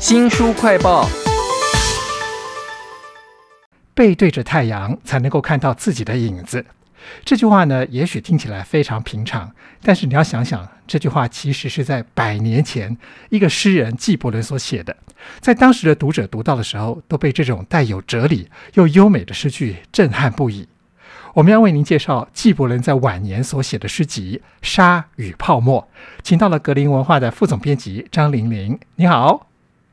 新书快报：背对着太阳，才能够看到自己的影子。这句话呢，也许听起来非常平常，但是你要想想，这句话其实是在百年前一个诗人纪伯伦所写的。在当时的读者读到的时候，都被这种带有哲理又优美的诗句震撼不已。我们要为您介绍纪伯伦在晚年所写的诗集《沙与泡沫》，请到了格林文化的副总编辑张玲玲。你好，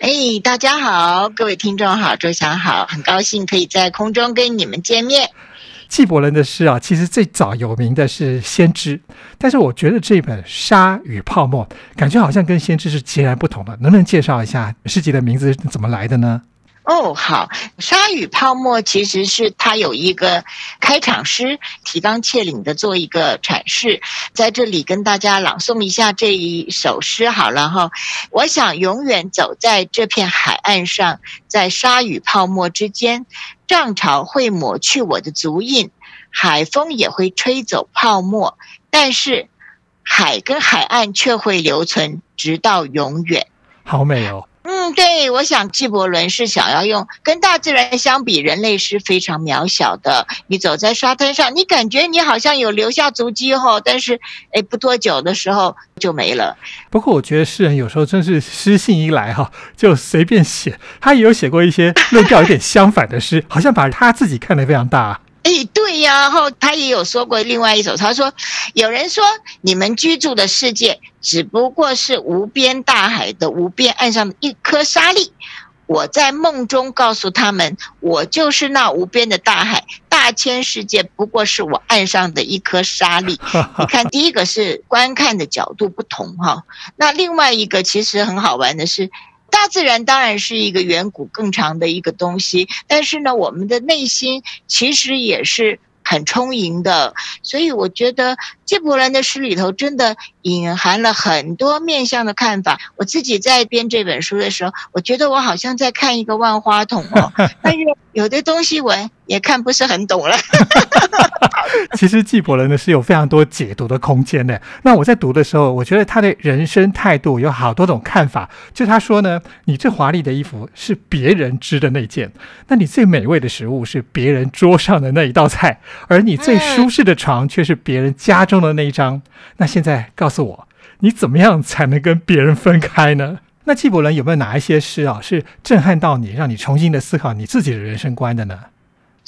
哎，大家好，各位听众好，周翔好，很高兴可以在空中跟你们见面。纪伯伦的诗啊，其实最早有名的是《先知》，但是我觉得这本《沙与泡沫》感觉好像跟《先知》是截然不同的。能不能介绍一下诗集的名字是怎么来的呢？哦，好，鲨鱼泡沫其实是它有一个开场诗，提纲挈领的做一个阐释，在这里跟大家朗诵一下这一首诗好了哈。我想永远走在这片海岸上，在鲨鱼泡沫之间，涨潮会抹去我的足印，海风也会吹走泡沫，但是海跟海岸却会留存，直到永远。好美哦。对，我想纪伯伦是想要用跟大自然相比，人类是非常渺小的。你走在沙滩上，你感觉你好像有留下足迹哈，但是哎，不多久的时候就没了。不过我觉得诗人有时候真是诗性一来哈，就随便写。他也有写过一些论调有点相反的诗，好像把他自己看得非常大。哎，对呀，然后他也有说过另外一首，他说有人说你们居住的世界只不过是无边大海的无边岸上的一颗沙粒，我在梦中告诉他们，我就是那无边的大海，大千世界不过是我岸上的一颗沙粒。你看，第一个是观看的角度不同哈，那另外一个其实很好玩的是。大自然当然是一个远古更长的一个东西，但是呢，我们的内心其实也是很充盈的，所以我觉得纪伯伦的诗里头真的隐含了很多面向的看法。我自己在编这本书的时候，我觉得我好像在看一个万花筒哦，但是有的东西我也看不是很懂了。其实纪伯伦呢是有非常多解读的空间的。那我在读的时候，我觉得他的人生态度有好多种看法。就他说呢，你最华丽的衣服是别人织的那件，那你最美味的食物是别人桌上的那一道菜，而你最舒适的床却是别人家中的那一张。那现在告诉我，你怎么样才能跟别人分开呢？那纪伯伦有没有哪一些诗啊，是震撼到你，让你重新的思考你自己的人生观的呢？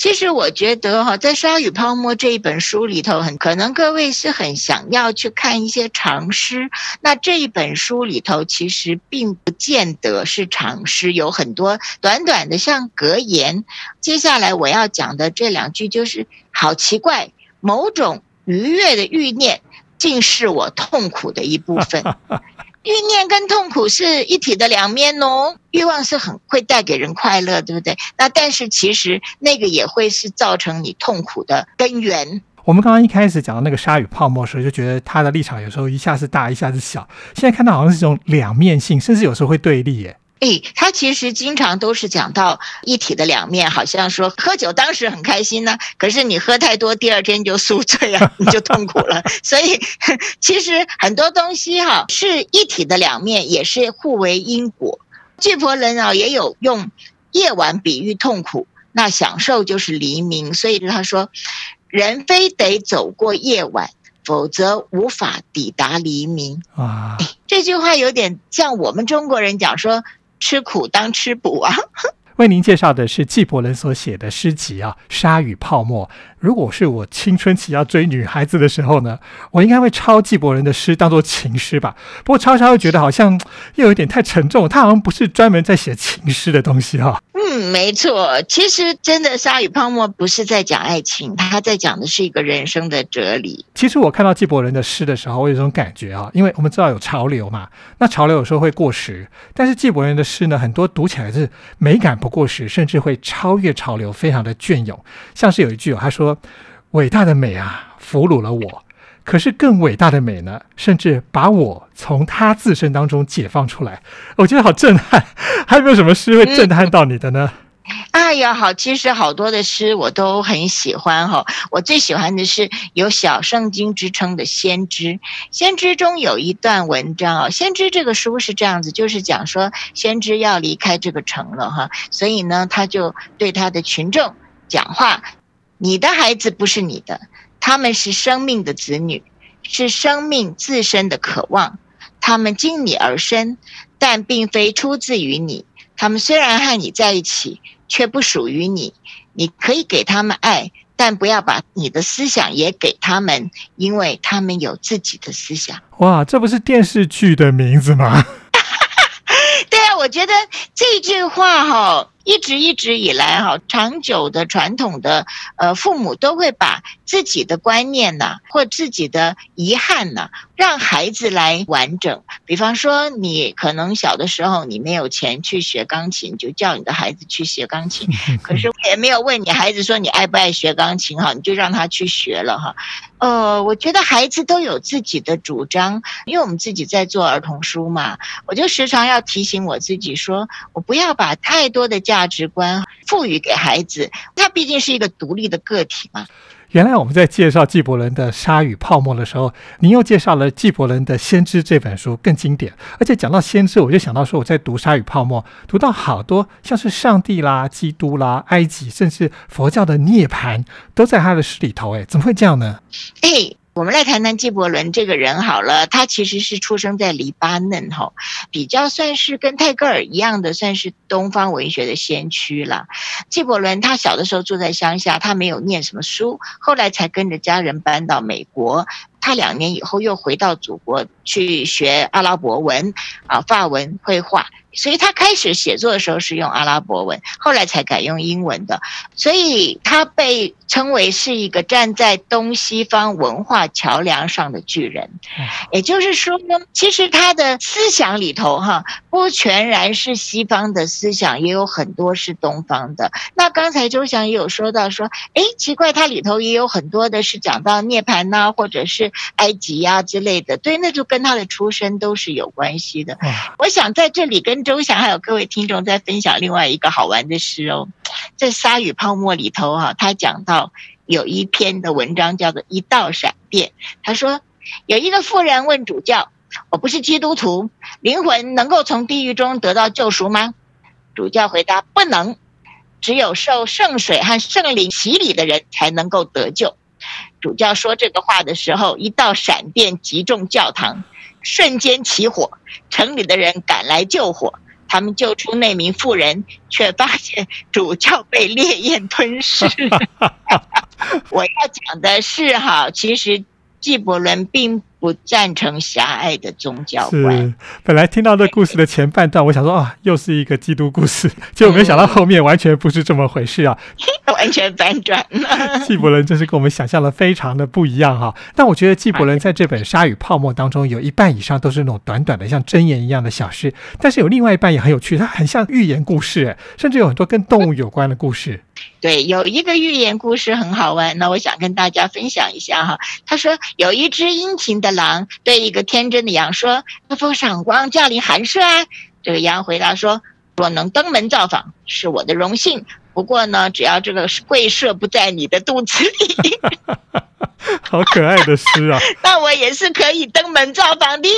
其实我觉得哈，在《沙与泡沫》这一本书里头，很可能各位是很想要去看一些长诗。那这一本书里头，其实并不见得是长诗，有很多短短的像格言。接下来我要讲的这两句，就是好奇怪，某种愉悦的欲念，竟是我痛苦的一部分。欲念跟痛苦是一体的两面哦，欲望是很会带给人快乐，对不对？那但是其实那个也会是造成你痛苦的根源。我们刚刚一开始讲到那个鲨鱼泡沫时，就觉得它的立场有时候一下子大，一下子小。现在看到好像是这种两面性，甚至有时候会对立耶。哎，他其实经常都是讲到一体的两面，好像说喝酒当时很开心呢，可是你喝太多，第二天就宿醉啊，你就痛苦了。所以 其实很多东西哈是一体的两面，也是互为因果。巨婆人啊也有用夜晚比喻痛苦，那享受就是黎明。所以他说，人非得走过夜晚，否则无法抵达黎明。啊，这句话有点像我们中国人讲说。吃苦当吃补啊！为您介绍的是纪伯伦所写的诗集啊，《沙与泡沫》。如果是我青春期要追女孩子的时候呢，我应该会抄纪伯伦的诗当做情诗吧。不过抄抄又觉得好像又有点太沉重，他好像不是专门在写情诗的东西哈。嗯，没错，其实真的《沙与泡沫》不是在讲爱情，他在讲的是一个人生的哲理。其实我看到纪伯伦的诗的时候，我有种感觉啊，因为我们知道有潮流嘛，那潮流有时候会过时，但是纪伯伦的诗呢，很多读起来是美感不过时，甚至会超越潮流，非常的隽永。像是有一句哦，他说。伟大的美啊，俘虏了我。可是更伟大的美呢，甚至把我从他自身当中解放出来。我觉得好震撼。还有没有什么诗会震撼到你的呢？哎呀，好，其实好多的诗我都很喜欢哈。我最喜欢的是有小圣经之称的《先知》。《先知》中有一段文章啊，《先知》这个书是这样子，就是讲说先知要离开这个城了哈，所以呢，他就对他的群众讲话：你的孩子不是你的，他们是生命的子女，是生命自身的渴望，他们经你而生，但并非出自于你。他们虽然和你在一起，却不属于你。你可以给他们爱，但不要把你的思想也给他们，因为他们有自己的思想。哇，这不是电视剧的名字吗？对啊，我觉得这句话哈。一直一直以来，哈，长久的传统的呃，父母都会把自己的观念呐，或自己的遗憾呐，让孩子来完整。比方说，你可能小的时候你没有钱去学钢琴，就叫你的孩子去学钢琴，可是也没有问你孩子说你爱不爱学钢琴哈，你就让他去学了哈。呃，我觉得孩子都有自己的主张，因为我们自己在做儿童书嘛，我就时常要提醒我自己说，我不要把太多的价值观赋予给孩子，他毕竟是一个独立的个体嘛。原来我们在介绍纪伯伦的《沙与泡沫》的时候，您又介绍了纪伯伦的《先知》这本书更经典。而且讲到先知，我就想到说，我在读《沙与泡沫》，读到好多像是上帝啦、基督啦、埃及，甚至佛教的涅槃，都在他的诗里头。哎，怎么会这样呢？哎。我们来谈谈纪伯伦这个人好了，他其实是出生在黎巴嫩哈，比较算是跟泰戈尔一样的，算是东方文学的先驱了。纪伯伦他小的时候住在乡下，他没有念什么书，后来才跟着家人搬到美国。他两年以后又回到祖国去学阿拉伯文啊，法文绘画。所以他开始写作的时候是用阿拉伯文，后来才改用英文的。所以他被称为是一个站在东西方文化桥梁上的巨人。也就是说呢，其实他的思想里头哈，不全然是西方的思想，也有很多是东方的。那刚才周翔也有说到说，哎，奇怪，他里头也有很多的是讲到涅槃呐，或者是埃及呀之类的。对，那就跟他的出身都是有关系的。我想在这里跟。周翔还有各位听众再分享另外一个好玩的事哦，在《沙与泡沫》里头哈，他讲到有一篇的文章叫做《一道闪电》，他说有一个妇人问主教：“我不是基督徒，灵魂能够从地狱中得到救赎吗？”主教回答：“不能，只有受圣水和圣灵洗礼的人才能够得救。”主教说这个话的时候，一道闪电击中教堂。瞬间起火，城里的人赶来救火。他们救出那名妇人，却发现主教被烈焰吞噬。我要讲的是哈，其实纪伯伦并。不赞成狭隘的宗教观。是，本来听到这故事的前半段，我想说啊，又是一个基督故事，结果没想到后面完全不是这么回事啊，完全反转了。纪伯伦真是跟我们想象的非常的不一样哈。但我觉得纪伯伦在这本《沙与泡沫》当中，有一半以上都是那种短短的像箴言一样的小诗，但是有另外一半也很有趣，它很像寓言故事，甚至有很多跟动物有关的故事。对，有一个寓言故事很好玩，那我想跟大家分享一下哈。他说有一只殷勤的狼对一个天真的羊说：“能否赏光驾临寒舍啊？”这个羊回答说：“若能登门造访，是我的荣幸。不过呢，只要这个贵社不在你的肚子里。” 好可爱的诗啊！那我也是可以登门造访的，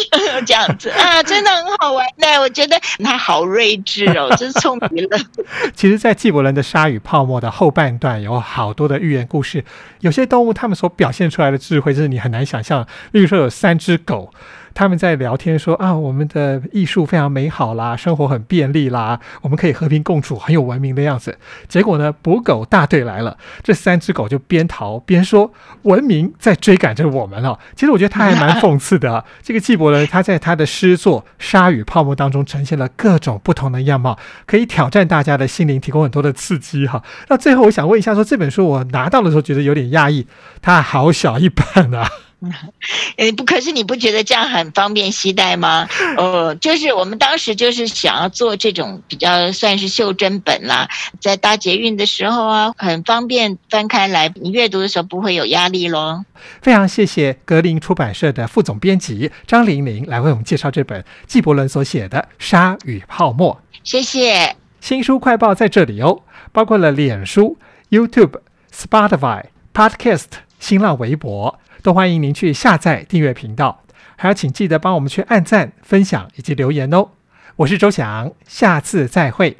这样子啊，真的很好玩。的我觉得他好睿智哦，真聪明了。其实，在纪伯伦的《沙与泡沫》的后半段，有好多的寓言故事，有些动物它们所表现出来的智慧，就是你很难想象。例如说，有三只狗。他们在聊天说啊，我们的艺术非常美好啦，生活很便利啦，我们可以和平共处，很有文明的样子。结果呢，捕狗大队来了，这三只狗就边逃边说：“文明在追赶着我们了。”其实我觉得他还蛮讽刺的。这个纪伯伦他在他的诗作《鲨鱼泡沫》当中呈现了各种不同的样貌，可以挑战大家的心灵，提供很多的刺激哈。那最后我想问一下，说这本书我拿到的时候觉得有点压抑，它好小一本啊。呃，不，可是你不觉得这样很方便携带吗？呃，就是我们当时就是想要做这种比较算是袖珍本啦，在搭捷运的时候啊，很方便翻开来，你阅读的时候不会有压力喽。非常谢谢格林出版社的副总编辑张玲玲来为我们介绍这本纪伯伦所写的《沙与泡沫》。谢谢。新书快报在这里哦，包括了脸书、YouTube、Spotify、Podcast、新浪微博，都欢迎您去下载订阅频道。还要请记得帮我们去按赞、分享以及留言哦。我是周翔，下次再会。